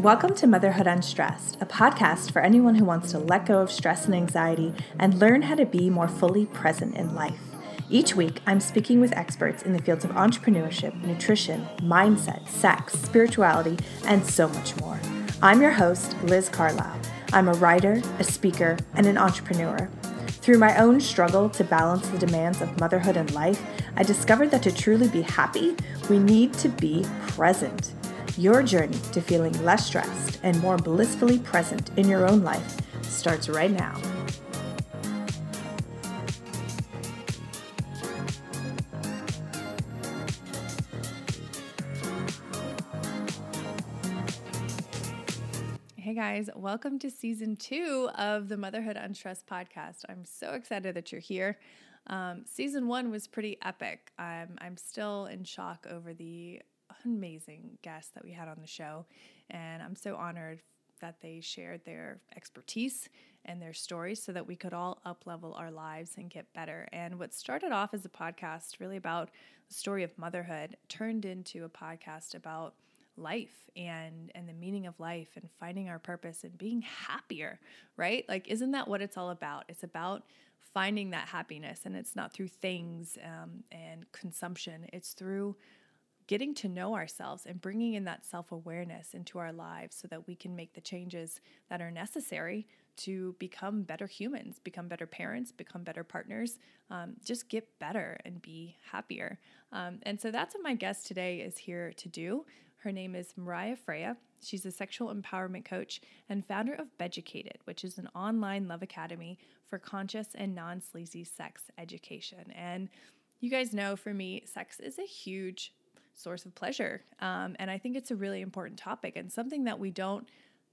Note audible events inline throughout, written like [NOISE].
Welcome to Motherhood Unstressed, a podcast for anyone who wants to let go of stress and anxiety and learn how to be more fully present in life. Each week, I'm speaking with experts in the fields of entrepreneurship, nutrition, mindset, sex, spirituality, and so much more. I'm your host, Liz Carlisle. I'm a writer, a speaker, and an entrepreneur. Through my own struggle to balance the demands of motherhood and life, I discovered that to truly be happy, we need to be present. Your journey to feeling less stressed and more blissfully present in your own life starts right now. Hey guys, welcome to season two of the Motherhood Unstressed podcast. I'm so excited that you're here. Um, season one was pretty epic. I'm, I'm still in shock over the amazing guests that we had on the show. And I'm so honored that they shared their expertise and their stories so that we could all up level our lives and get better. And what started off as a podcast really about the story of motherhood turned into a podcast about life and and the meaning of life and finding our purpose and being happier, right? Like isn't that what it's all about? It's about finding that happiness and it's not through things um, and consumption. It's through getting to know ourselves and bringing in that self awareness into our lives so that we can make the changes that are necessary to become better humans, become better parents, become better partners, um, just get better and be happier. Um, and so that's what my guest today is here to do. Her name is Mariah Freya. She's a sexual empowerment coach and founder of Beducated, which is an online love academy for conscious and non sleazy sex education. And you guys know for me, sex is a huge source of pleasure. Um, and I think it's a really important topic and something that we don't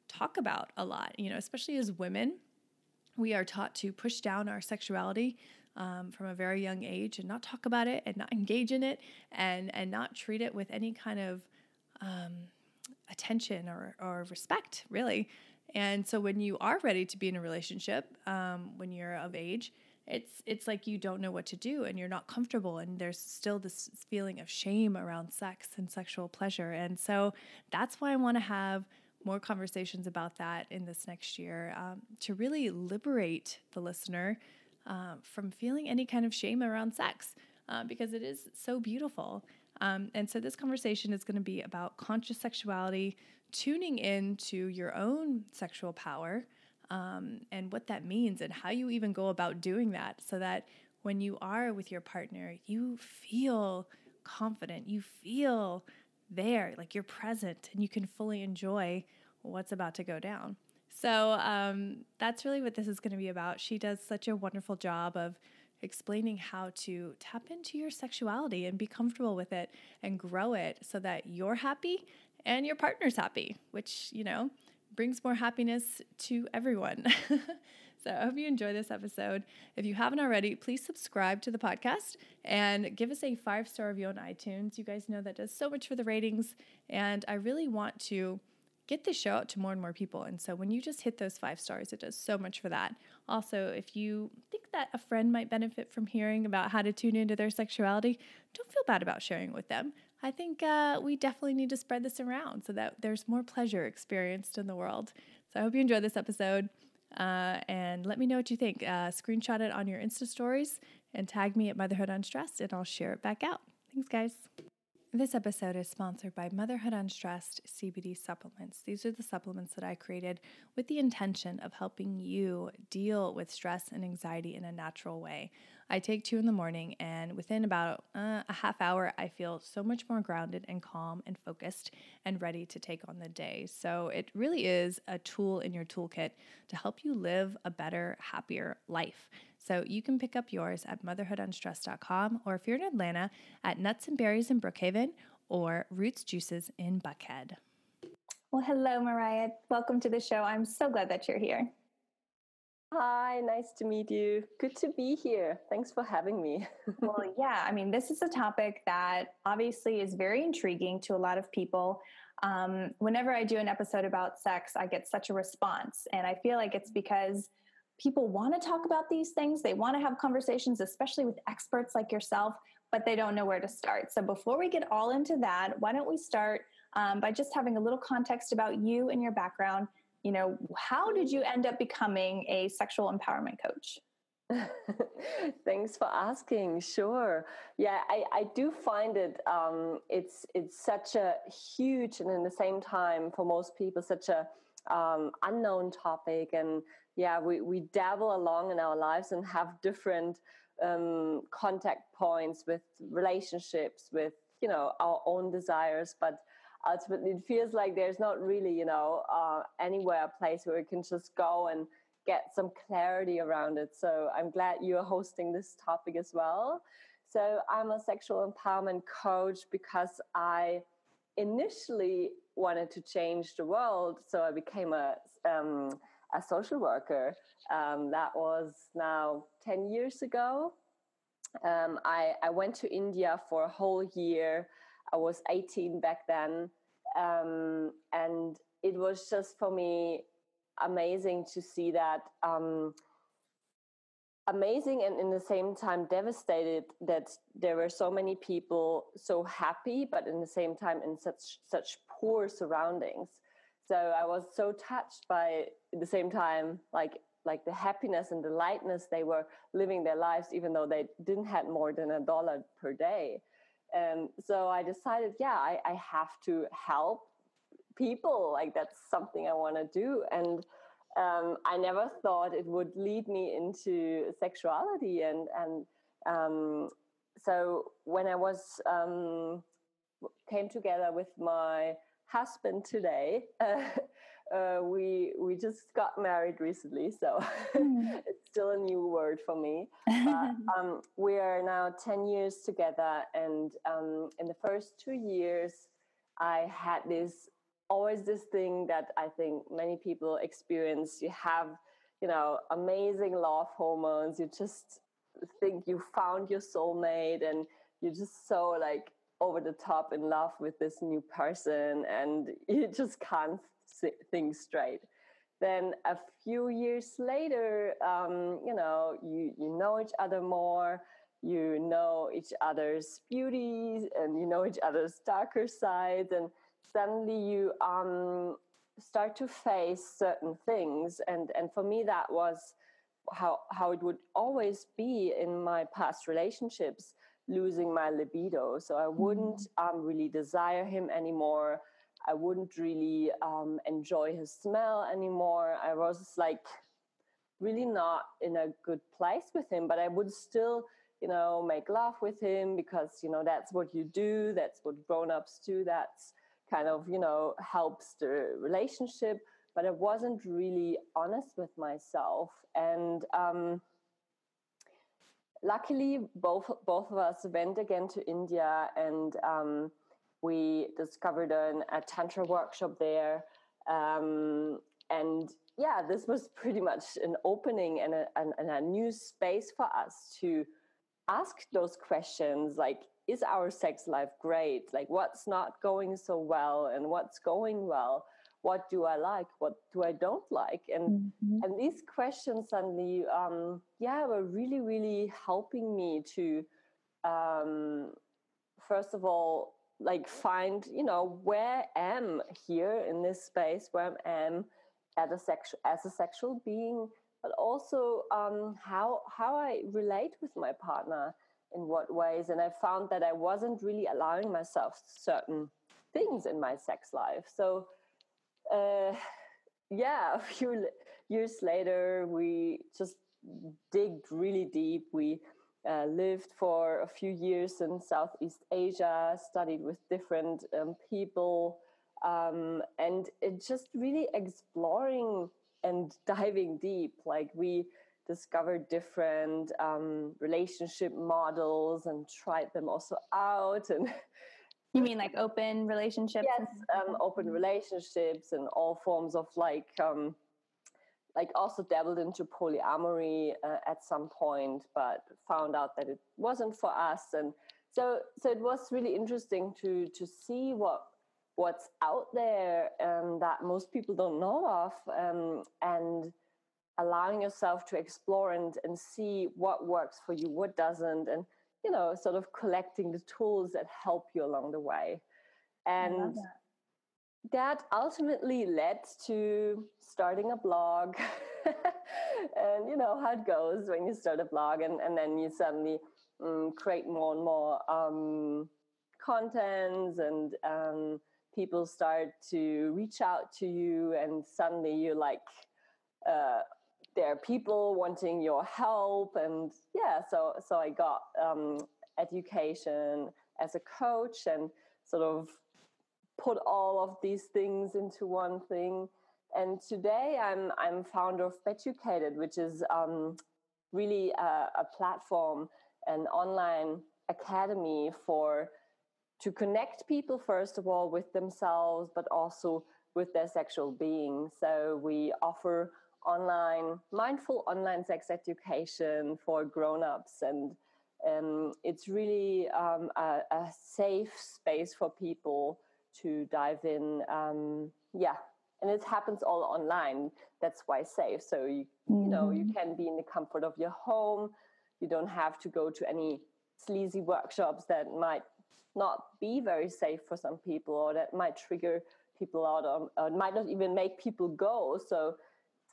talk about a lot, you know, especially as women. We are taught to push down our sexuality um, from a very young age and not talk about it and not engage in it and, and not treat it with any kind of um, attention or, or respect, really. And so when you are ready to be in a relationship, um, when you're of age, it's it's like you don't know what to do and you're not comfortable and there's still this feeling of shame around sex and sexual pleasure. And so that's why i want to have more conversations about that in this next year um, to really liberate the listener uh, from feeling any kind of shame around sex uh, because it is so beautiful. Um, and so this conversation is going to be about conscious sexuality tuning in to your own sexual power um, and what that means and how you even go about doing that so that when you are with your partner, you feel confident, you feel there, like you're present, and you can fully enjoy what's about to go down. So um, that's really what this is going to be about. She does such a wonderful job of explaining how to tap into your sexuality and be comfortable with it and grow it so that you're happy and your partner's happy, which, you know, brings more happiness to everyone. [LAUGHS] so I hope you enjoy this episode. If you haven't already, please subscribe to the podcast and give us a five star review on iTunes. You guys know that does so much for the ratings, and I really want to get this show out to more and more people. And so when you just hit those five stars, it does so much for that. Also, if you think that a friend might benefit from hearing about how to tune into their sexuality, don't feel bad about sharing with them. I think uh, we definitely need to spread this around so that there's more pleasure experienced in the world. So I hope you enjoyed this episode. Uh, and let me know what you think. Uh, screenshot it on your Insta stories and tag me at Motherhood Unstressed, and I'll share it back out. Thanks, guys. This episode is sponsored by Motherhood Unstressed CBD supplements. These are the supplements that I created with the intention of helping you deal with stress and anxiety in a natural way. I take two in the morning, and within about uh, a half hour, I feel so much more grounded and calm and focused and ready to take on the day. So, it really is a tool in your toolkit to help you live a better, happier life. So you can pick up yours at motherhoodunstressed.com or if you're in Atlanta at Nuts and Berries in Brookhaven or Roots Juices in Buckhead. Well, hello, Mariah. Welcome to the show. I'm so glad that you're here. Hi, nice to meet you. Good to be here. Thanks for having me. [LAUGHS] well, yeah, I mean, this is a topic that obviously is very intriguing to a lot of people. Um, whenever I do an episode about sex, I get such a response. And I feel like it's because people want to talk about these things, they want to have conversations, especially with experts like yourself, but they don't know where to start. So before we get all into that, why don't we start um, by just having a little context about you and your background? you know, how did you end up becoming a sexual empowerment coach? [LAUGHS] Thanks for asking. Sure. Yeah, I, I do find it um, it's it's such a huge and in the same time for most people such a um, unknown topic. And yeah we, we dabble along in our lives and have different um, contact points with relationships with you know our own desires. But ultimately it feels like there's not really you know uh, anywhere a place where we can just go and get some clarity around it. So i'm glad you're hosting this topic as well. So i'm a sexual empowerment coach because i initially wanted to change the world so i became a um, a social worker um, that was now 10 years ago um, I, I went to india for a whole year I was 18 back then. Um, and it was just for me amazing to see that. Um, amazing and in the same time devastated that there were so many people so happy but in the same time in such such poor surroundings so i was so touched by at the same time like like the happiness and the lightness they were living their lives even though they didn't have more than a dollar per day and so I decided, yeah, I, I have to help people. Like that's something I want to do. And um, I never thought it would lead me into sexuality. And and um, so when I was um, came together with my husband today, [LAUGHS] uh, uh, we we just got married recently, so [LAUGHS] mm. it's still a new word for me. But, [LAUGHS] um, we are now ten years together, and um, in the first two years, I had this always this thing that I think many people experience. You have, you know, amazing love hormones. You just think you found your soulmate, and you're just so like over the top in love with this new person, and [LAUGHS] you just can't things straight. Then a few years later, um, you know, you, you know each other more, you know each other's beauties, and you know each other's darker sides, and suddenly you um, start to face certain things. And, and for me, that was how, how it would always be in my past relationships losing my libido. So I wouldn't mm-hmm. um, really desire him anymore. I wouldn't really um, enjoy his smell anymore. I was like really not in a good place with him, but I would still, you know, make love with him because, you know, that's what you do. That's what grown ups do. That's kind of, you know, helps the relationship. But I wasn't really honest with myself. And, um, luckily both both of us went again to India and um, we discovered an, a tantra workshop there. Um, and yeah this was pretty much an opening and a, and, and a new space for us to ask those questions like is our sex life great? Like what's not going so well and what's going well what do i like what do i don't like and mm-hmm. and these questions suddenly um, yeah were really really helping me to um, first of all like find you know where am here in this space where I am as a sexual as a sexual being, but also um, how how I relate with my partner in what ways. And I found that I wasn't really allowing myself certain things in my sex life. So uh, [LAUGHS] yeah, a few years later, we just digged really deep. We uh, lived for a few years in Southeast Asia, studied with different um, people, um, and it just really exploring and [LAUGHS] diving deep. Like we discovered different um, relationship models and tried them also out, and [LAUGHS] You mean like open relationships? Yes, um, open relationships and all forms of like, um, like also dabbled into polyamory uh, at some point, but found out that it wasn't for us. And so, so it was really interesting to to see what what's out there um, that most people don't know of, um, and allowing yourself to explore and and see what works for you, what doesn't, and you know, sort of collecting the tools that help you along the way. And that. that. ultimately led to starting a blog. [LAUGHS] and you know how it goes when you start a blog and, and then you suddenly um, create more and more um, contents and um, people start to reach out to you and suddenly you're like uh, there are people wanting your help and yeah so so i got um, education as a coach and sort of put all of these things into one thing. And today i'm i'm founder of beducated which is um, really a, a platform an online academy for to connect people first of all with themselves but also with their sexual being. So we offer online mindful online sex education for grown-ups. And um, it's really um, a, a, safe space for people to dive in um, yeah. And it happens all online. That's why safe. So you, mm-hmm. you know you mm-hmm. can be in the comfort of your home. You don't have to go to any sleazy workshops that might not be very safe for some people or that might trigger people out or, or might not even make people go. So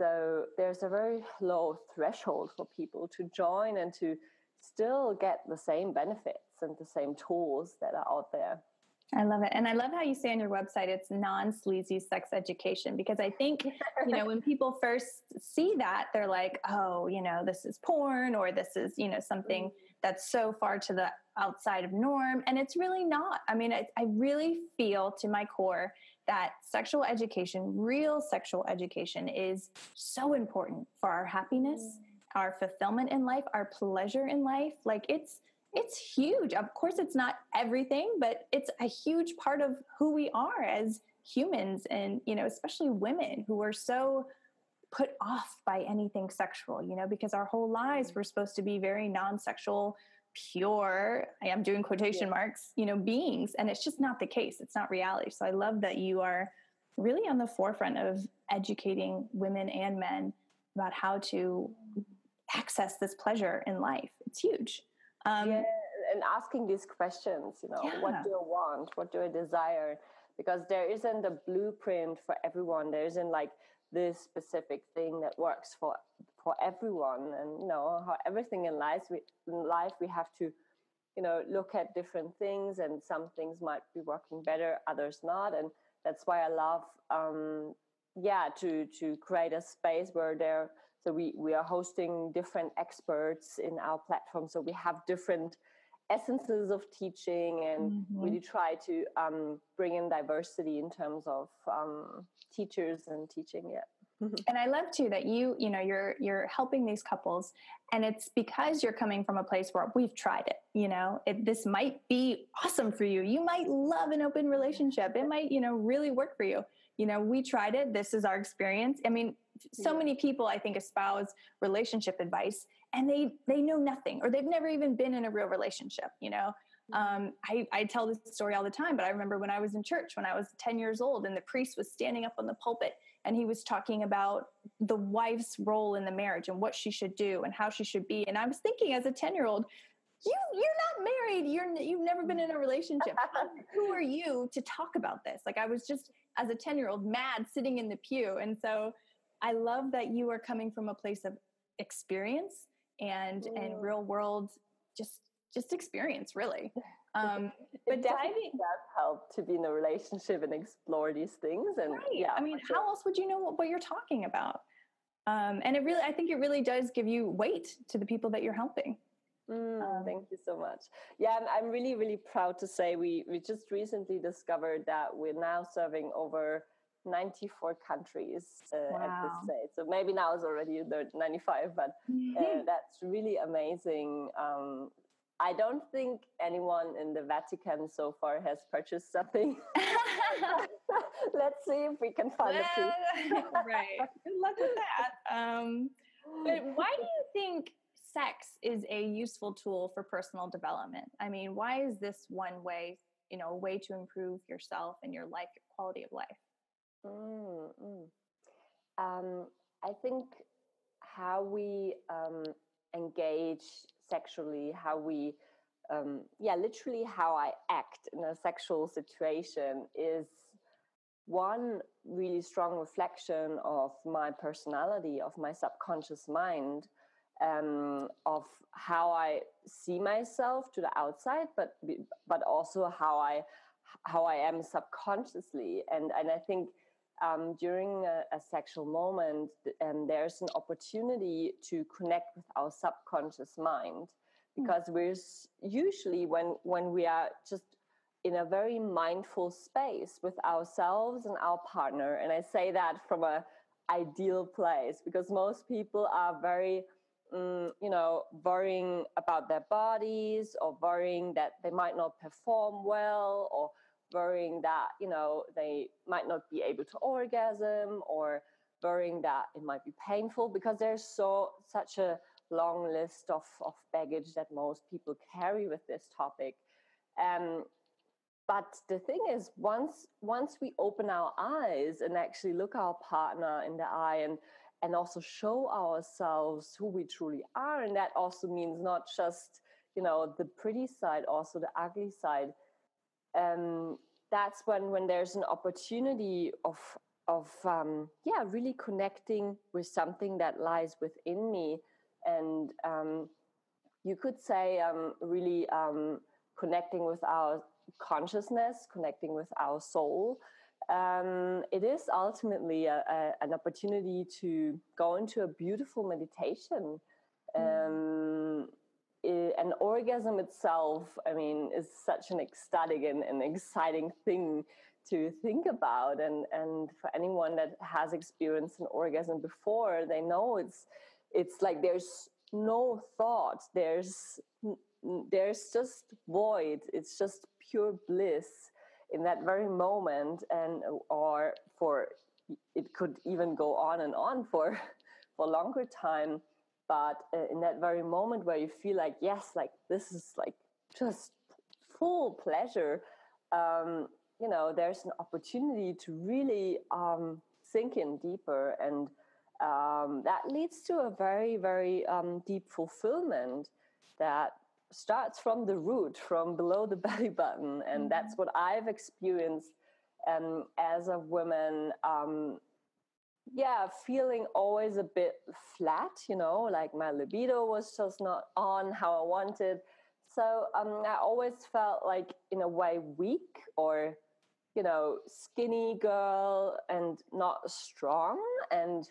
so there's a very low threshold for people to join and to still get the same benefits and the same tools that are out there. I love it. And I love how you say on your website it's non sleazy sex education because I think, you know, [LAUGHS] when people first see that, they're like, oh, you know, this is porn or this is, you know, something mm-hmm. that's so far to the outside of norm. And it's really not. I mean, I, I really feel to my core that sexual education, real sexual education, is so important for our happiness, mm. our fulfillment in life, our pleasure in life. Like it's it's huge. Of course, it's not everything, but it's a huge part of who we are as humans, and you know, especially women who are so put off by anything sexual. You know, because our whole lives mm. we're supposed to be very non-sexual pure i am doing quotation yeah. marks you know beings and it's just not the case it's not reality. So i love that you are really on the forefront of educating women and men about how to access this pleasure in life. It's huge. Um, yeah, and asking these questions you know yeah. what do i want? What do i desire? Because there isn't a blueprint for everyone. There isn't like this specific thing that works for for everyone and you know how everything in life we in life we have to you know look at different things and some things might be working better others not. And that's why i love um yeah to to create a space where there so we we are hosting different experts in our platform. So we have different essences of teaching and mm-hmm. really try to um, bring in diversity in terms of um, teachers and teaching yeah Mm-hmm. And I love too that you, you know, you're you're helping these couples and it's because you're coming from a place where we've tried it, you know. It, this might be awesome for you. You might love an open relationship. It might, you know, really work for you. You know, we tried it. This is our experience. I mean, so many people I think espouse relationship advice and they they know nothing or they've never even been in a real relationship, you know. Mm-hmm. Um, I, I tell this story all the time, but I remember when I was in church when I was 10 years old and the priest was standing up on the pulpit and he was talking about the wife's role in the marriage and what she should do and how she should be. And i was thinking as a 10 year old you you're not married. You're you've never been in a relationship. [LAUGHS] Who are you to talk about this? Like i was just as a 10 year old mad sitting in the pew. And so i love that you are coming from a place of experience and and mm. real world just just experience really [LAUGHS] um, [LAUGHS] but diving does help to be in a relationship and explore these things. And right. yeah, I mean, how else would you know what, what you're talking about? Um, and it really, I think it really does give you weight to the people that you're helping. Mm, um, thank you so much. Yeah, I'm, I'm really, really proud to say we, we just recently discovered that we're now serving over 94 countries uh, wow. at this stage. So maybe now it's already 95, but uh, [LAUGHS] that's really amazing um, I don't think anyone in the Vatican so far has purchased something. [LAUGHS] Let's see if we can find well, a [LAUGHS] right. Good luck with that. Um, but why do you think sex is a useful tool for personal development? I mean, why is this one way, you know, a way to improve yourself and your life quality of life? Mm, mm. Um, I think how we um, engage sexually, how we, um, yeah, literally how I act in a sexual situation is one really strong reflection of my personality, of my subconscious mind, um, of how I see myself to the outside, but but also how I how I am subconsciously, and and I think um, during a, a, sexual moment, um, there's an opportunity to connect with our subconscious mind hmm. because mm. we're usually when when we are just in a very mindful space with ourselves and our partner and i say that from a ideal place because most people are very um, you know worrying about their bodies or worrying that they might not perform well or worrying that you know they might not be able to orgasm or worrying that it might be painful because there's so such a long list of, of baggage that most people carry with this topic. Um, but the thing is once once we open our eyes and actually look our partner in the eye and and also show ourselves who we truly are and that also means not just you know the pretty side also the ugly side um, that's when when there's an opportunity of of um, yeah really connecting with something that lies within me. And um, you could say um, really um, connecting with our consciousness connecting with our soul. Um, it is ultimately a, a, an opportunity to go into a beautiful meditation. Mm an orgasm itself, I mean, is such an ecstatic and, and exciting thing to think about. And, and for anyone that has experienced an orgasm before, they know it's, it's like there's no thought, there's, there's just void, it's just pure bliss in that very moment. And, or for, it could even go on and on for, [LAUGHS] for longer time but uh, in that very moment where you feel like yes like this is like just full pleasure um, you know there's an opportunity to really um, sink in deeper and um, that leads to a very very um, deep fulfillment that starts from the root from below the [LAUGHS] belly button and mm-hmm. that's what i've experienced um, as a woman um, yeah, feeling always a bit flat, you know, like my libido was just not on how I wanted. So um, I always felt like, in a way, weak or, you know, skinny girl and not strong. And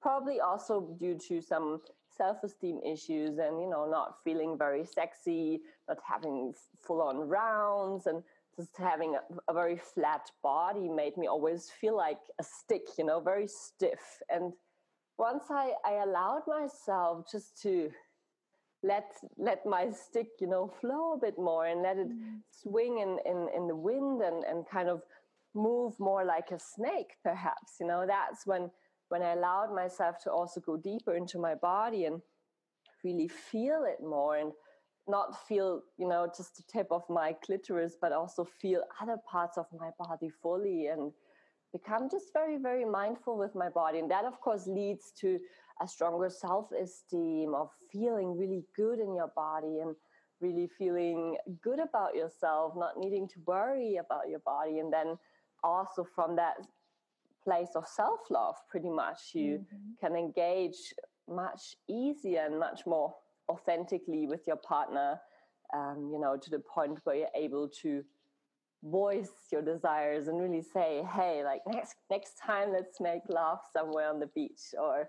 probably also due to some self esteem issues and, you know, not feeling very sexy, not having full on rounds and just having a, a, very flat body made me always feel like a stick, you know, very stiff. And once I, I allowed myself just to let let my stick, you know, flow a bit more and let it mm. swing in, in, in the wind and, and kind of move more like a snake, perhaps, you know, that's when when I allowed myself to also go deeper into my body and really feel it more and not feel you know just the tip of my clitoris but also feel other parts of my body fully and become just very very mindful with my body and that of course leads to a stronger self-esteem of feeling really good in your body and really feeling good about yourself not needing to worry about your body and then also from that place of self-love pretty much you mm-hmm. can engage much easier and much more authentically with your partner, um, you know, to the point where you're able to voice your desires and really say, hey, like next next time let's make love somewhere on the beach or,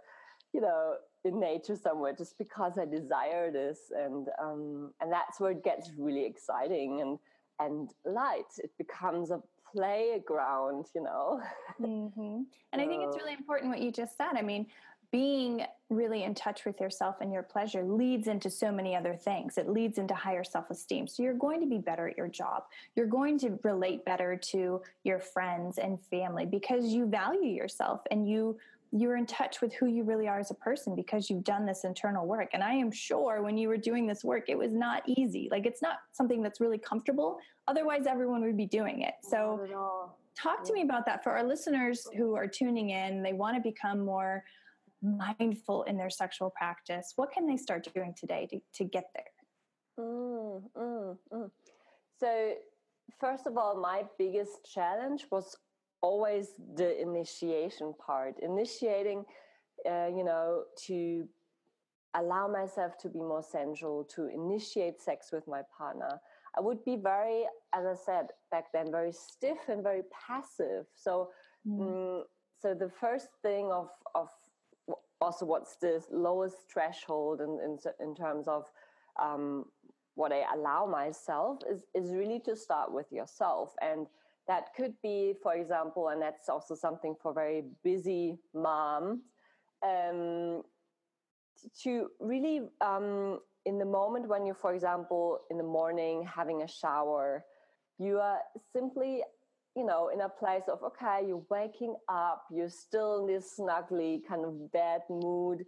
you know, in nature somewhere just because I desire this and um, and that's where it gets really exciting and and light. It becomes a playground, you know. [LAUGHS] Mm-hmm. And so. I think it's really important what you just said. I mean, being really in touch with yourself and your pleasure leads into so many other things. It leads into higher self esteem. So you're going to be better at your job. You're going to relate better to your friends and family because you value yourself and you you're in touch with who you really are as a person because you've done this internal work. And I am sure when you were doing this work, it was not easy. Like it's not something that's really comfortable. Otherwise, everyone would be doing it. So, talk to me about that for our listeners who are tuning in. They want to become more mindful in their sexual practice. What can they start doing today to, to get there? Mm, mm, mm. So, first of all, my biggest challenge was always the initiation part initiating uh, you know to allow myself to be more sensual to initiate sex with my partner i would be very as i said back then very stiff and very passive so mm. um, so the first thing of of also what's the lowest threshold in in, in terms of um, what i allow myself is is really to start with yourself. And that could be, for example, and that's also something for very busy moms, um, to really, um, in the moment when you, for example, in the morning having a shower, you are simply, you know, in a place of, okay, you're waking up, you're still in this snuggly kind of bad mood,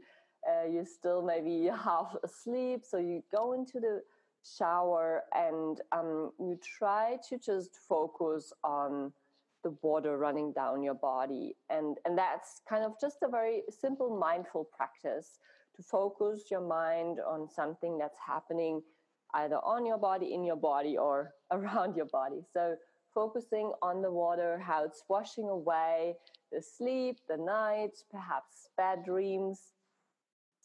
uh, you're still maybe [LAUGHS] half asleep. So you go into the shower and um, you try to just focus on the water running down your body and and that's kind of just a very simple mindful practice to focus your mind on something that's happening either on your body in your body or [LAUGHS] around your body so focusing on the water how it's washing away the sleep the night perhaps bad dreams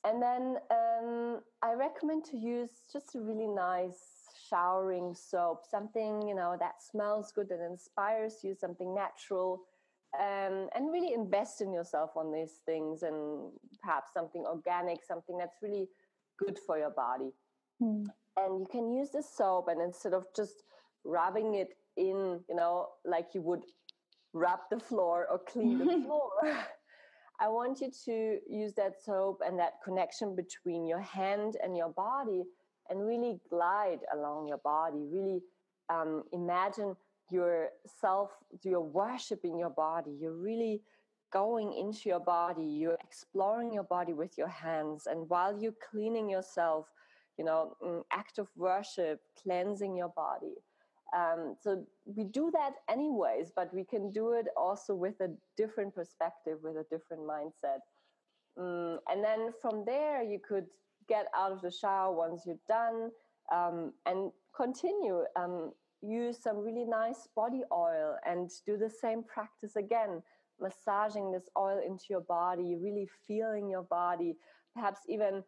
and then um, I recommend to use just a really nice showering soap, something you know that smells good, that inspires you, something natural, um, and really invest in yourself on these things, and perhaps something organic, something that's really good for your body. Mm. And you can use this soap, and instead of just rubbing it in, you know, like you would rub the floor or clean the [LAUGHS] floor. [LAUGHS] I want you to use that soap and that connection between your hand and your body and really glide along your body. Really um, imagine yourself, you're worshiping your body. You're really going into your body. You're exploring your body with your hands. And while you're cleaning yourself, you know, act of worship, cleansing your body. Um, so we do that anyways, but we can do it also with a different perspective, with a different mindset. Um, and then from there, you could get out of the shower once you're done um, and continue. Um, use some really nice body oil and do the same practice again, massaging this oil into your body, really feeling your body, perhaps even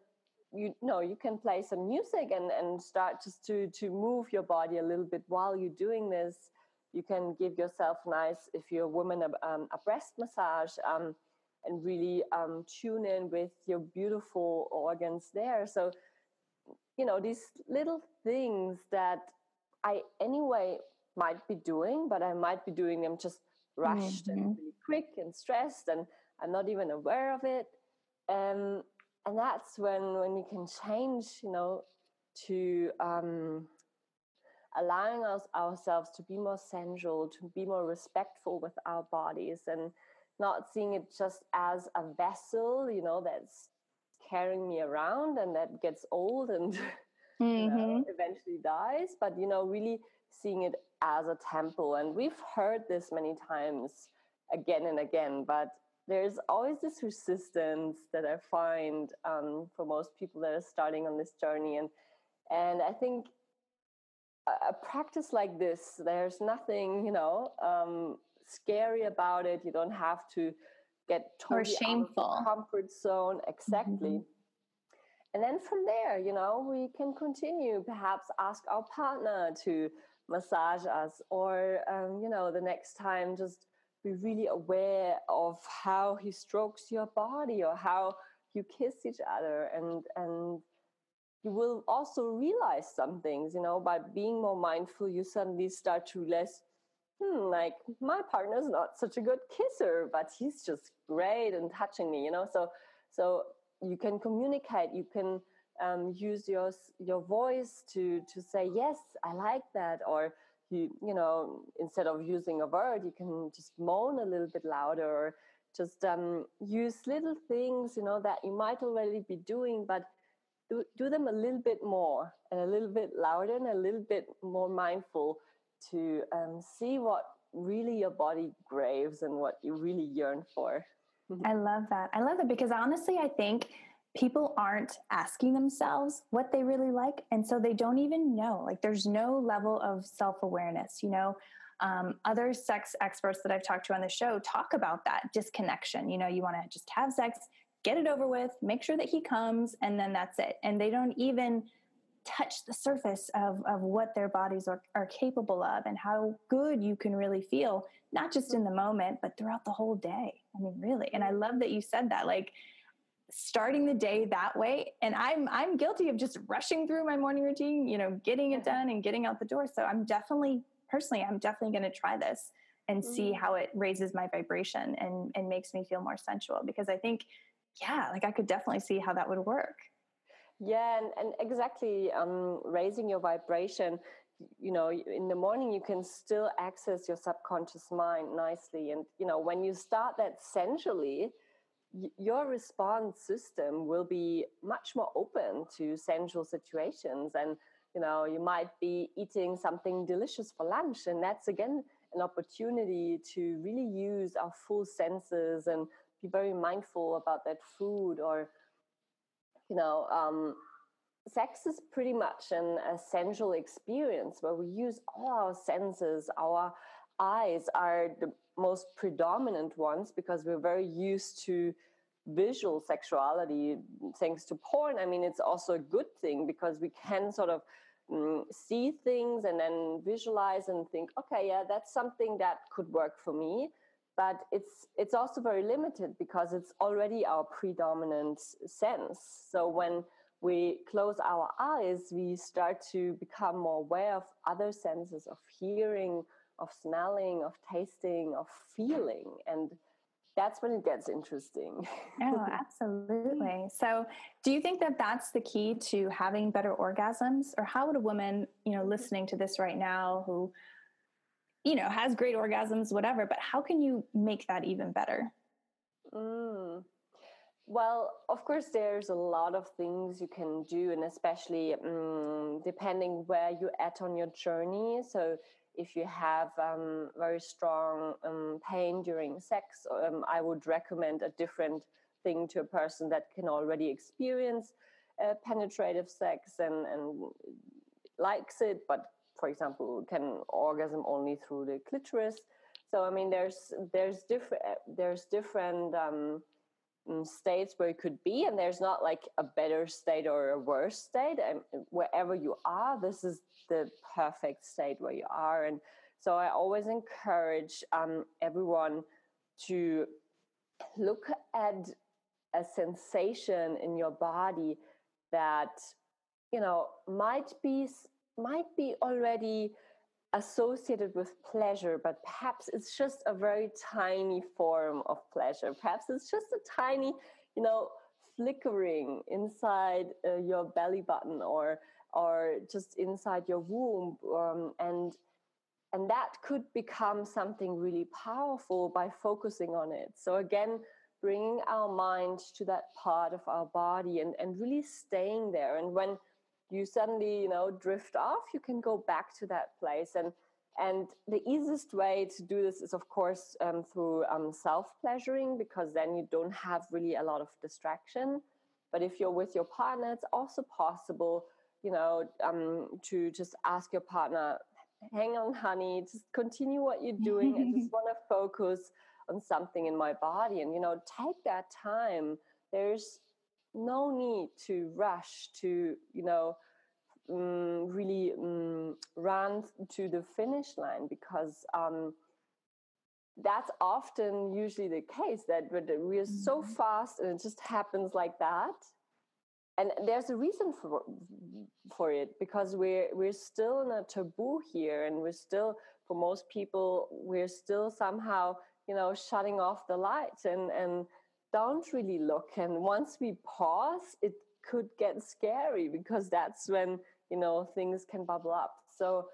you know you can play some music and and start just to to move your body a little bit while you're doing this. You can give yourself nice if you're a woman a, um, a breast massage um, and really um, tune in with your beautiful organs there. So you know these little things that i anyway might be doing but i might be doing them just rushed mm-hmm. and really quick and stressed and i'm not even aware of it. Um, and that's when when we can change you know to um, allowing us ourselves to be more sensual to be more respectful with our bodies and not seeing it just as a vessel you know that's carrying me around and that gets old and mm-hmm. [LAUGHS] you know, mm-hmm. eventually dies but you know really seeing it as a temple and we've heard this many times again and again but there's always this resistance that I find um, for most people that are starting on this journey, and and I think a, a practice like this, there's nothing you know um, scary about it. You don't have to get totally or shameful comfort zone exactly. Mm-hmm. And then from there, you know, we can continue. Perhaps ask our partner to massage us, or um, you know, the next time just be really aware of how he strokes your body or how you kiss each other. And and you will also realize some things you know by being more mindful you suddenly start to realize hmm like my partner's not such a good kisser but he's just great and touching me you know? So so you can communicate you can um, use your your voice to to say yes i like that or you you know instead of using a word you can just moan a little bit louder or just um, use little things you know that you might already be doing but do, do them a little bit more and a little bit louder and a little bit more mindful to um, see what really your body craves and what you really yearn for. [LAUGHS] I love that. I love that because honestly i think people aren't asking themselves what they really like and so they don't even know like there's no level of self-awareness you know? Um, other sex experts that i've talked to on the show talk about that disconnection you know you want to just have sex get it over with make sure that he comes and then that's it. And they don't even touch the surface of, of what their bodies are, are capable of and how good you can really feel not just in the moment but throughout the whole day. I mean really. And i love that you said that like starting the day that way. And i'm i'm guilty of just rushing through my morning routine you know getting it done and getting out the door. So i'm definitely personally i'm definitely going to try this and mm-hmm. see how it raises my vibration and and makes me feel more sensual because i think yeah like i could definitely see how that would work. Yeah and, and exactly um raising your vibration you know in the morning you can still access your subconscious mind nicely. And you know when you start that sensually your response system will be much more open to sensual situations and you know you might be eating something delicious for lunch and that's again an opportunity to really use our full senses and be very mindful about that food or you know um, sex is pretty much an essential experience where we use all our senses our eyes are the most predominant ones because we're very used to visual sexuality thanks to porn. I mean it's also a good thing because we can sort of mm, see things and then visualize and think okay yeah that's something that could work for me. But it's it's also very limited because it's already our predominant sense. So when we close our eyes we start to become more aware of other senses of hearing of smelling, of tasting, of feeling. And that's when it gets interesting. [LAUGHS] oh, absolutely. So, do you think that that's the key to having better orgasms or how would a woman, you know, listening to this right now who you know, has great orgasms whatever, but how can you make that even better? Mm. Well, of course, there's a lot of things you can do, and especially um, depending where you're at on your journey. So, if you have um, very strong um, pain during sex, um, I would recommend a different thing to a person that can already experience uh, penetrative sex and, and likes it, but for example, can orgasm only through the clitoris. So I mean, there's there's different there's different um, states where it could be, and there's not like a better state or a worse state. And wherever you are, this is the perfect state where you are. And so I always encourage um, everyone to look at a sensation in your body that you know might be might be already associated with pleasure but perhaps it's just a very tiny form of pleasure. Perhaps it's just a tiny you know flickering inside uh, your belly button or or just inside your womb um, and and that could become something really powerful by focusing on it. So again bringing our mind to that part of our body and, and really staying there. And when you suddenly you know drift off you can go back to that place and and the easiest way to do this is of course um, through um, self pleasuring because then you don't have really a lot of distraction but if you're with your partner it's also possible you know, um, to just ask your partner, hang on, honey, just continue what you're doing. I just [LAUGHS] want to focus on something in my body. And, you know, take that time. There's no need to rush to, you know, um, really um, run to the finish line because um, that's often usually the case that we're so mm-hmm. fast and it just happens like that and there's a reason for for it because we're we're still in a taboo here and we're still for most people we're still somehow you know shutting off the lights and and don't really look. And once we pause, it could get scary because that's when you know things can bubble up. So,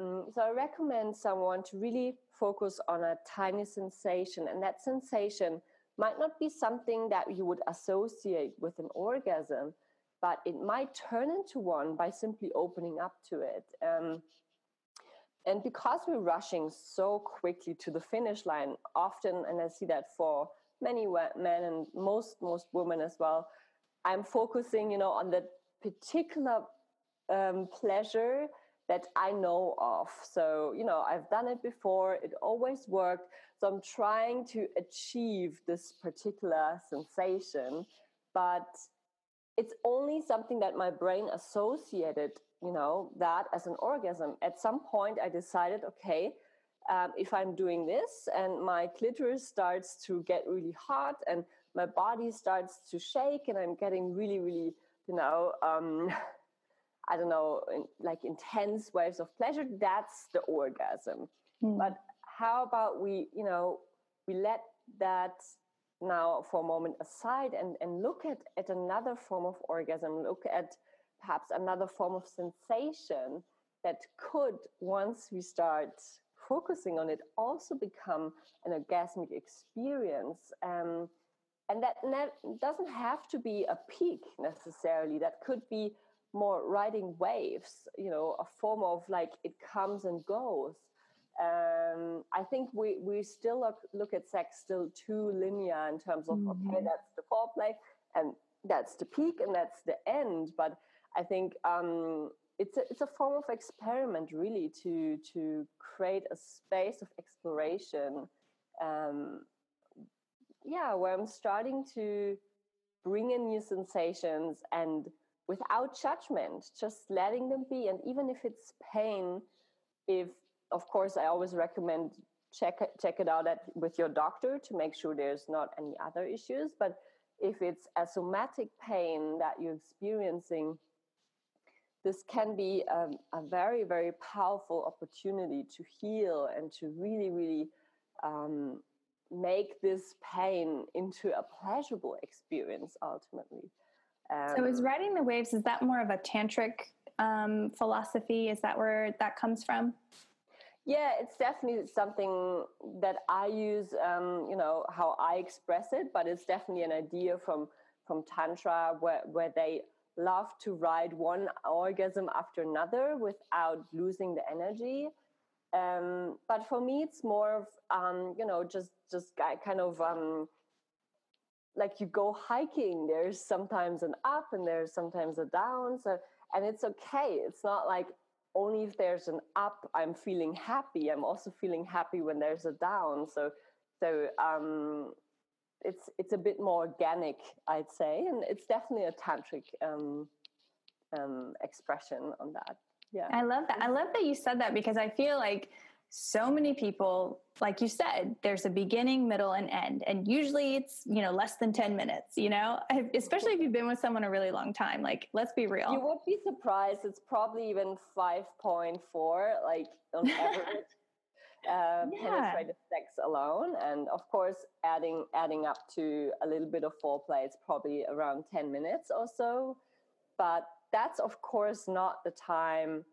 um, so I recommend someone to really focus on a tiny sensation, and that sensation might not be something that you would associate with an orgasm, but it might turn into one by simply opening up to it. Um, and because we're rushing so quickly to the finish line, often, and I see that for many men and most most women as well, I'm focusing, you know, on that particular um, pleasure that I know of. So, you know, I've done it before, it always worked. So I'm trying to achieve this particular sensation, but it's only something that my brain associated, you know, that as an orgasm. At some point, I decided, okay, um, if I'm doing this and my clitoris starts to get really hot and my body starts to shake and I'm getting really, really, you know, um, [LAUGHS] I don't know, in, like intense waves of pleasure, that's the orgasm. Mm. But how about we, you know, we let that now for a moment aside and, and look at, at another form of orgasm, look at perhaps another form of sensation that could, once we start focusing on it, also become an orgasmic experience. Um, and that ne- doesn't have to be a peak necessarily, that could be more riding waves, you know, a form of like it comes and goes. Um, I think we, we still look, look at sex still too linear in terms of, mm-hmm. okay, that's the foreplay and that's the peak and that's the end. But I think um, it's, a, it's a form of experiment really to, to create a space of exploration. Um, yeah, where I'm starting to bring in new sensations and without judgment, just letting them be. And even if it's pain, if of course I always recommend check check it out at, with your doctor to make sure there's not any other issues. But if it's a somatic pain that you're experiencing, this can be a, a very, very powerful opportunity to heal and to really, really um, make this pain into a pleasurable experience ultimately. Um, so is riding the waves, is that more of a tantric um, philosophy? Is that where that comes from? Yeah, it's definitely something that I use, um, you know, how I express it, but it's definitely an idea from, from Tantra where, where they love to ride one orgasm after another without losing the energy. Um, but for me, it's more of, um, you know, just, just kind of, um, like you go hiking. There's sometimes an up and there's sometimes a down. So and it's okay. It's not like only if there's an up i'm feeling happy. I'm also feeling happy when there's a down. So so um it's it's a bit more organic i'd say and it's definitely a tantric um um expression on that. Yeah. I love that. I love that you said that because i feel like so many people like you said there's a beginning middle and end and usually it's you know less than 10 minutes you know? [LAUGHS] Especially if you've been with someone a really long time like let's be real. You would be surprised. It's probably even 5.4 like on average uh, yeah. penetrative sex alone. And of course adding adding up to a little bit of foreplay it's probably around 10 minutes or so. But that's of course not the time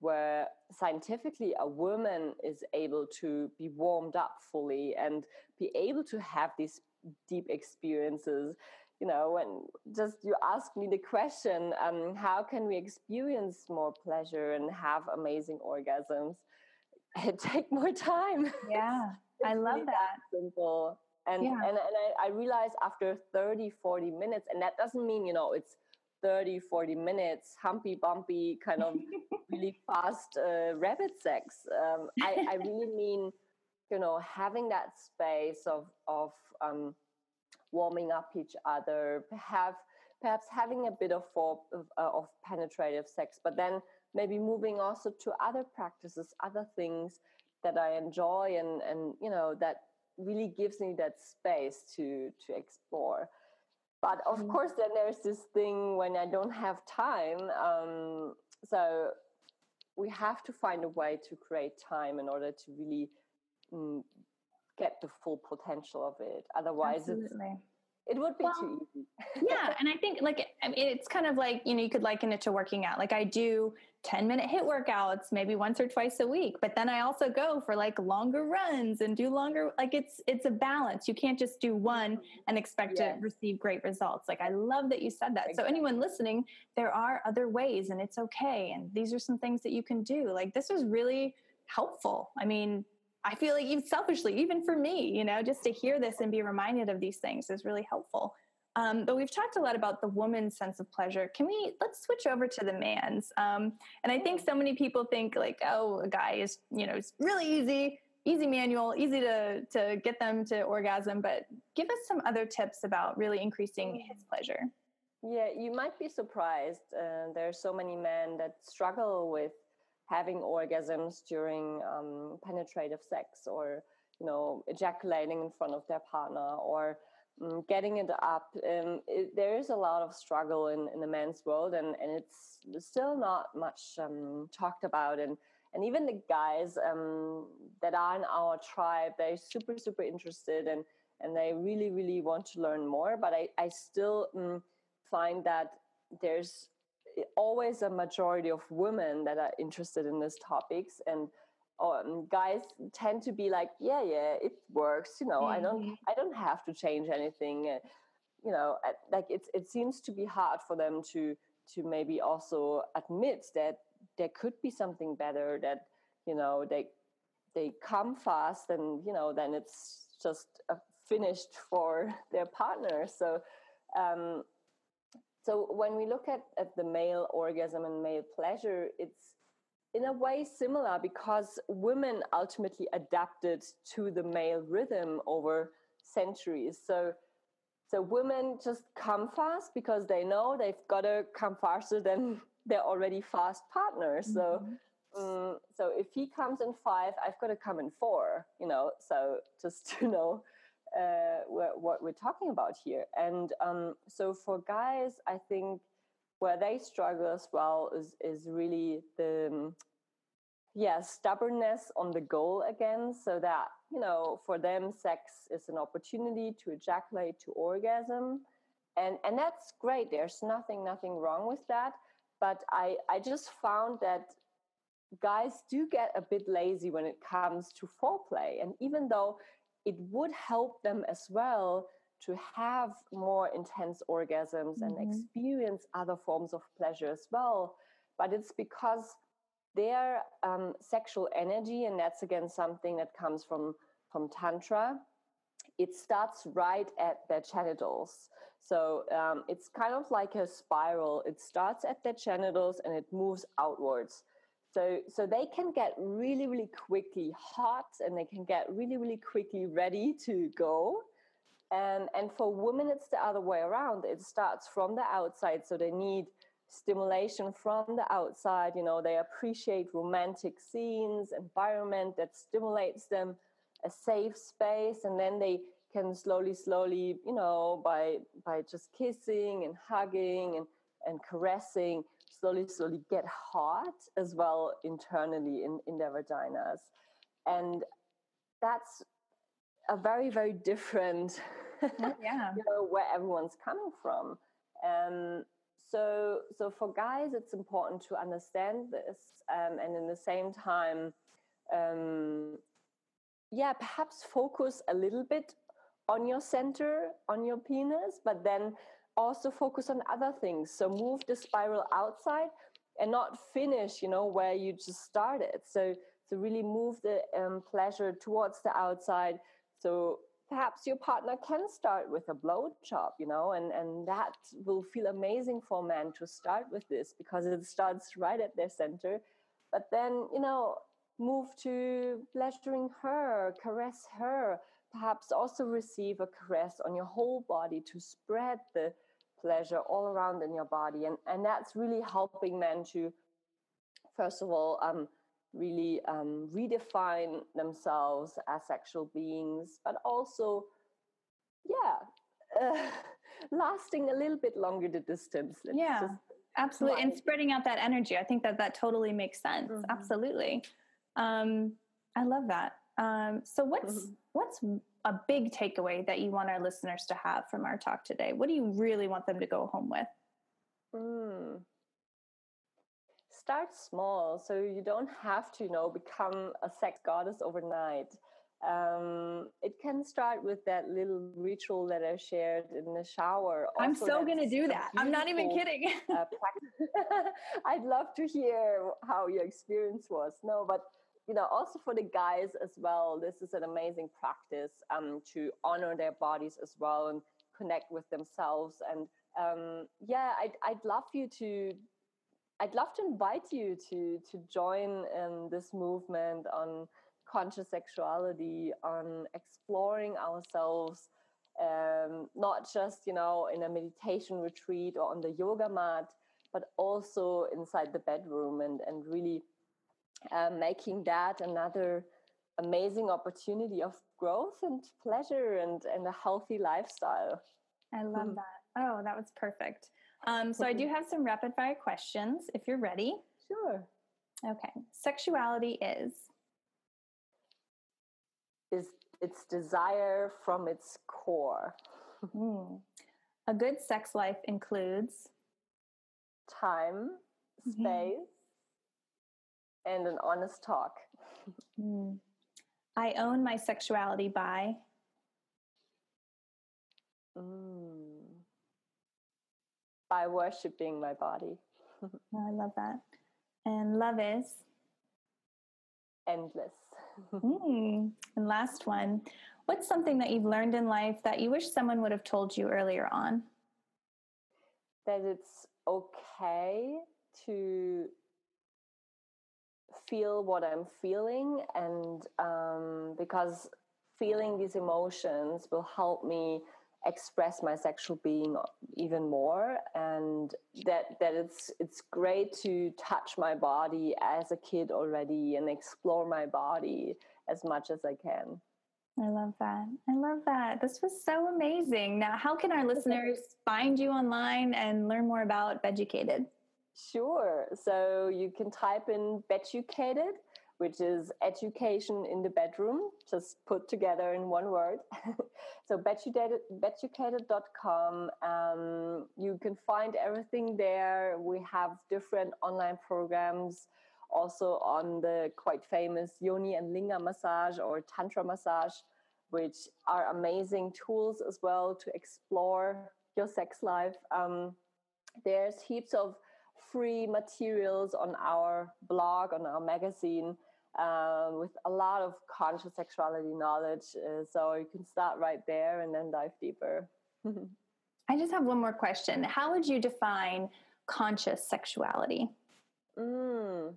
where scientifically a woman is able to be warmed up fully and be able to have these deep experiences. You know when just you ask me the question um, how can we experience more pleasure and have amazing orgasms it [LAUGHS] take more time yeah [LAUGHS] i love really that. that simple and yeah. and, and I, I realized after 30 40 minutes and that doesn't mean you know it's 30, 40 minutes, humpy bumpy, kind of [LAUGHS] really fast uh, rabbit sex. Um, I, I, really mean, you know, having that space of, of um, warming up each other, have, perhaps having a bit of, for, of, uh, of penetrative sex, but then maybe moving also to other practices, other things that I enjoy and, and you know, that really gives me that space to, to explore but of mm. course then there's this thing when i don't have time um, so we have to find a way to create time in order to really mm, get the full potential of it otherwise Absolutely. it's it would be well, too easy. yeah. [LAUGHS] And I think like, I mean, it's kind of like, you know, you could liken it to working out. Like I do 10 minute HIIT workouts, maybe once or twice a week, but then I also go for like longer runs and do longer, like it's, it's a balance. You can't just do one mm-hmm. and expect to receive great results. Like I love that you said that. Exactly. So anyone listening, there are other ways and it's okay. And these are some things that you can do. Like this was really helpful. I mean, I feel like even selfishly, even for me, you know, just to hear this and be reminded of these things is really helpful. Um, but we've talked a lot about the woman's sense of pleasure. Can we let's switch over to the man's? Um, and I think so many people think like, oh, a guy is you know it's really easy, easy manual, easy to to get them to orgasm. But give us some other tips about really increasing his pleasure. Yeah, you might be surprised. Uh, there are so many men that struggle with having orgasms during um, penetrative sex or you know ejaculating in front of their partner or um, getting it up um, it, there is a lot of struggle in, in the men's world and, and it's still not much um, talked about. And and even the guys um, that are in our tribe they're super super interested and and they really really want to learn more. But i, I still mm, find that there's always a majority of women that are interested in these topics and um, guys tend to be like yeah yeah it works you know mm-hmm. i don't mm-hmm. i don't have to change anything uh, you know like it's it seems to be hard for them to to maybe also admit that there could be something better that you know they they come fast and you know then it's just finished for [LAUGHS] their partner so um, so when we look at, at the male orgasm and male pleasure, it's in a way similar because women ultimately adapted to the male rhythm over centuries. So so women just come fast because they know they've got to come faster than [LAUGHS] their already fast partner. Mm-hmm. So um, so if he comes in five, I've got to come in four. You know, so just [LAUGHS] to know uh, what we're talking about here. And um, so for guys, I think where they struggle as well is is really the um, yeah stubbornness on the goal again. So that you know for them, sex is an opportunity to ejaculate to orgasm, and and that's great. There's nothing nothing wrong with that. But I I just found that guys do get a bit lazy when it comes to foreplay and even though it would help them as well to have more intense orgasms mm-hmm. and experience other forms of pleasure as well. But it's because their um, sexual energy, and that's again something that comes from from tantra. It starts right at their genitals, so um, it's kind of like a spiral. It starts at their genitals and it moves outwards. So, so they can get really, really quickly hot and they can get really, really quickly ready to go. And, and for women, it's the other way around. It starts from the outside. So they need stimulation from the outside. You know, they appreciate romantic scenes, environment that stimulates them, a safe space. And then they can slowly, slowly, you know, by, by just kissing and hugging and, and caressing, slowly, slowly get hot as well internally in, in their vaginas. And that's a very, very different, [LAUGHS] yeah. you know, where everyone's coming from. Um, so, so for guys, it's important to understand this, um, and in the same time, um, yeah, perhaps focus a little bit on your center, on your penis, but then also focus on other things. So move the spiral outside and not finish, you know, where you just started. So so really move the um, pleasure towards the outside. So perhaps your partner can start with a blow job, you know, and and that will feel amazing for men to start with this because it starts right at their center. But then, you know, move to pleasuring her, caress her, perhaps also receive a caress on your whole body to spread the pleasure all around in your body. And and that's really helping men to first of all um, really um, redefine themselves as sexual beings but also yeah uh, [LAUGHS] lasting a little bit longer the distance. Let's yeah absolutely. And spreading out that energy i think that that totally makes sense. Mm-hmm. absolutely. Um, i love that um, so what's mm-hmm. what's a big takeaway that you want our listeners to have from our talk today? What do you really want them to go home with? Mm. Start small, so you don't have to, you know, become a sex goddess overnight. Um, it can start with that little ritual that I shared in the shower. Also, I'm so going to do that. I'm not even kidding. uh, [LAUGHS] [LAUGHS] I'd love to hear how your experience was. No, but you know, also for the guys as well, this is an amazing practice um, to honor their bodies as well and connect with themselves. And um, yeah, I'd, I'd love you to, I'd love to invite you to to join in this movement on conscious sexuality, on exploring ourselves, um, not just you know in a meditation retreat or on the yoga mat, but also inside the bedroom and and really uh, making that another amazing opportunity of growth and pleasure and, and a healthy lifestyle. I love mm. that. Oh, that was perfect. Um, so I do [LAUGHS] have some rapid fire questions if you're ready. Sure. Okay. Sexuality is is its desire from its core. Mm. A good sex life includes time, mm-hmm. space, and an honest talk. Mm. I own my sexuality by. Mm. By worshiping my body. oh, I love that. And love is endless. mm. And last one What's something that you've learned in life that you wish someone would have told you earlier on? That it's okay to feel what I'm feeling, and um, because feeling these emotions will help me express my sexual being even more and that that it's it's great to touch my body as a kid already and explore my body as much as I can. I love that. I love that. This was so amazing. Now, how can our listeners find you online and learn more about Beducated? Sure. So you can type in Beducated, which is education in the bedroom, just put together in one word. [LAUGHS] so beducated.com. Um, you can find everything there. We have different online programs also on the quite famous Yoni and Linga massage or Tantra massage, which are amazing tools as well to explore your sex life. Um, there's heaps of free materials on our blog, on our magazine, uh, with a lot of conscious sexuality knowledge. Uh, so you can start right there and then dive deeper. [LAUGHS] I just have one more question. How would you define conscious sexuality? Mm.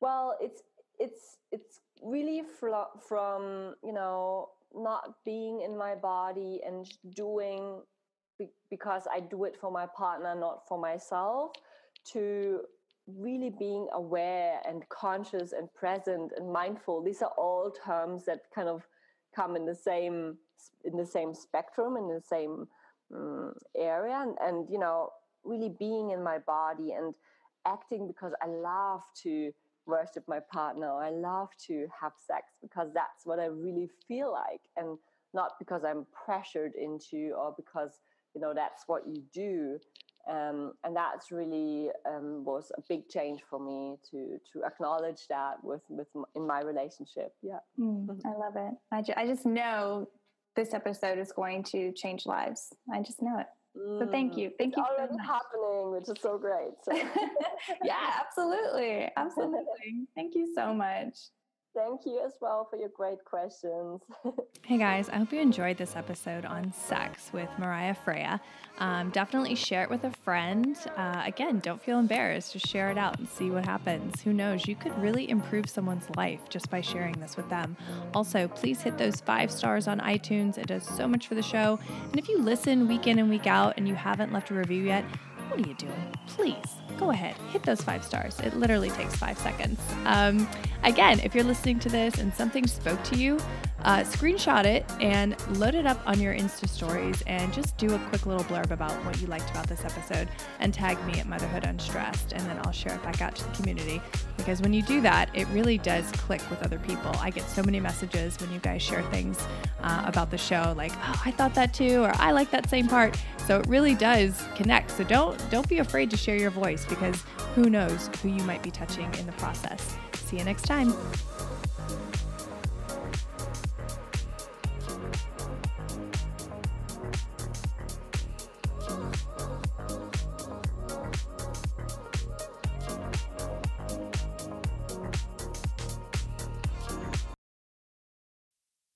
Well, it's it's it's really fl- from you know not being in my body and doing be- because I do it for my partner, not for myself, to really being aware and conscious and present and mindful. These are all terms that kind of come in the same in the same spectrum in the same um, area. And, and you know really being in my body and acting because I love to worship my partner. I love to have sex because that's what I really feel like. And not because I'm pressured into or because you know that's what you do. Um, and that's really um, was a big change for me to to acknowledge that with with in my relationship. Yeah. Mm, i love it. I, ju- I just know this episode is going to change lives. I just know it. So thank mm, you. Thank it's you already so happening which is so great so. [LAUGHS] yeah. Absolutely. Absolutely. Thank you so much Thank you as well for your great questions. [LAUGHS] hey guys, I hope you enjoyed this episode on sex with Mariah Freya. Um, definitely share it with a friend. Uh, again, don't feel embarrassed. Just share it out and see what happens. Who knows? You could really improve someone's life just by sharing this with them. Also, please hit those five stars on iTunes. It does so much for the show. And if you listen week in and week out and you haven't left a review yet, what are you doing? Please go ahead, hit those five stars. It literally takes five seconds. Um, again, if you're listening to this and something spoke to you, uh, screenshot it and load it up on your Insta stories and just do a quick little blurb about what you liked about this episode and tag me at Motherhood Unstressed. And then I'll share it back out to the community. Because when you do that, it really does click with other people. I get so many messages when you guys share things uh, about the show, like, oh, I thought that too, or I like that same part. So it really does connect. So don't don't be afraid to share your voice because who knows who you might be touching in the process. See you next time.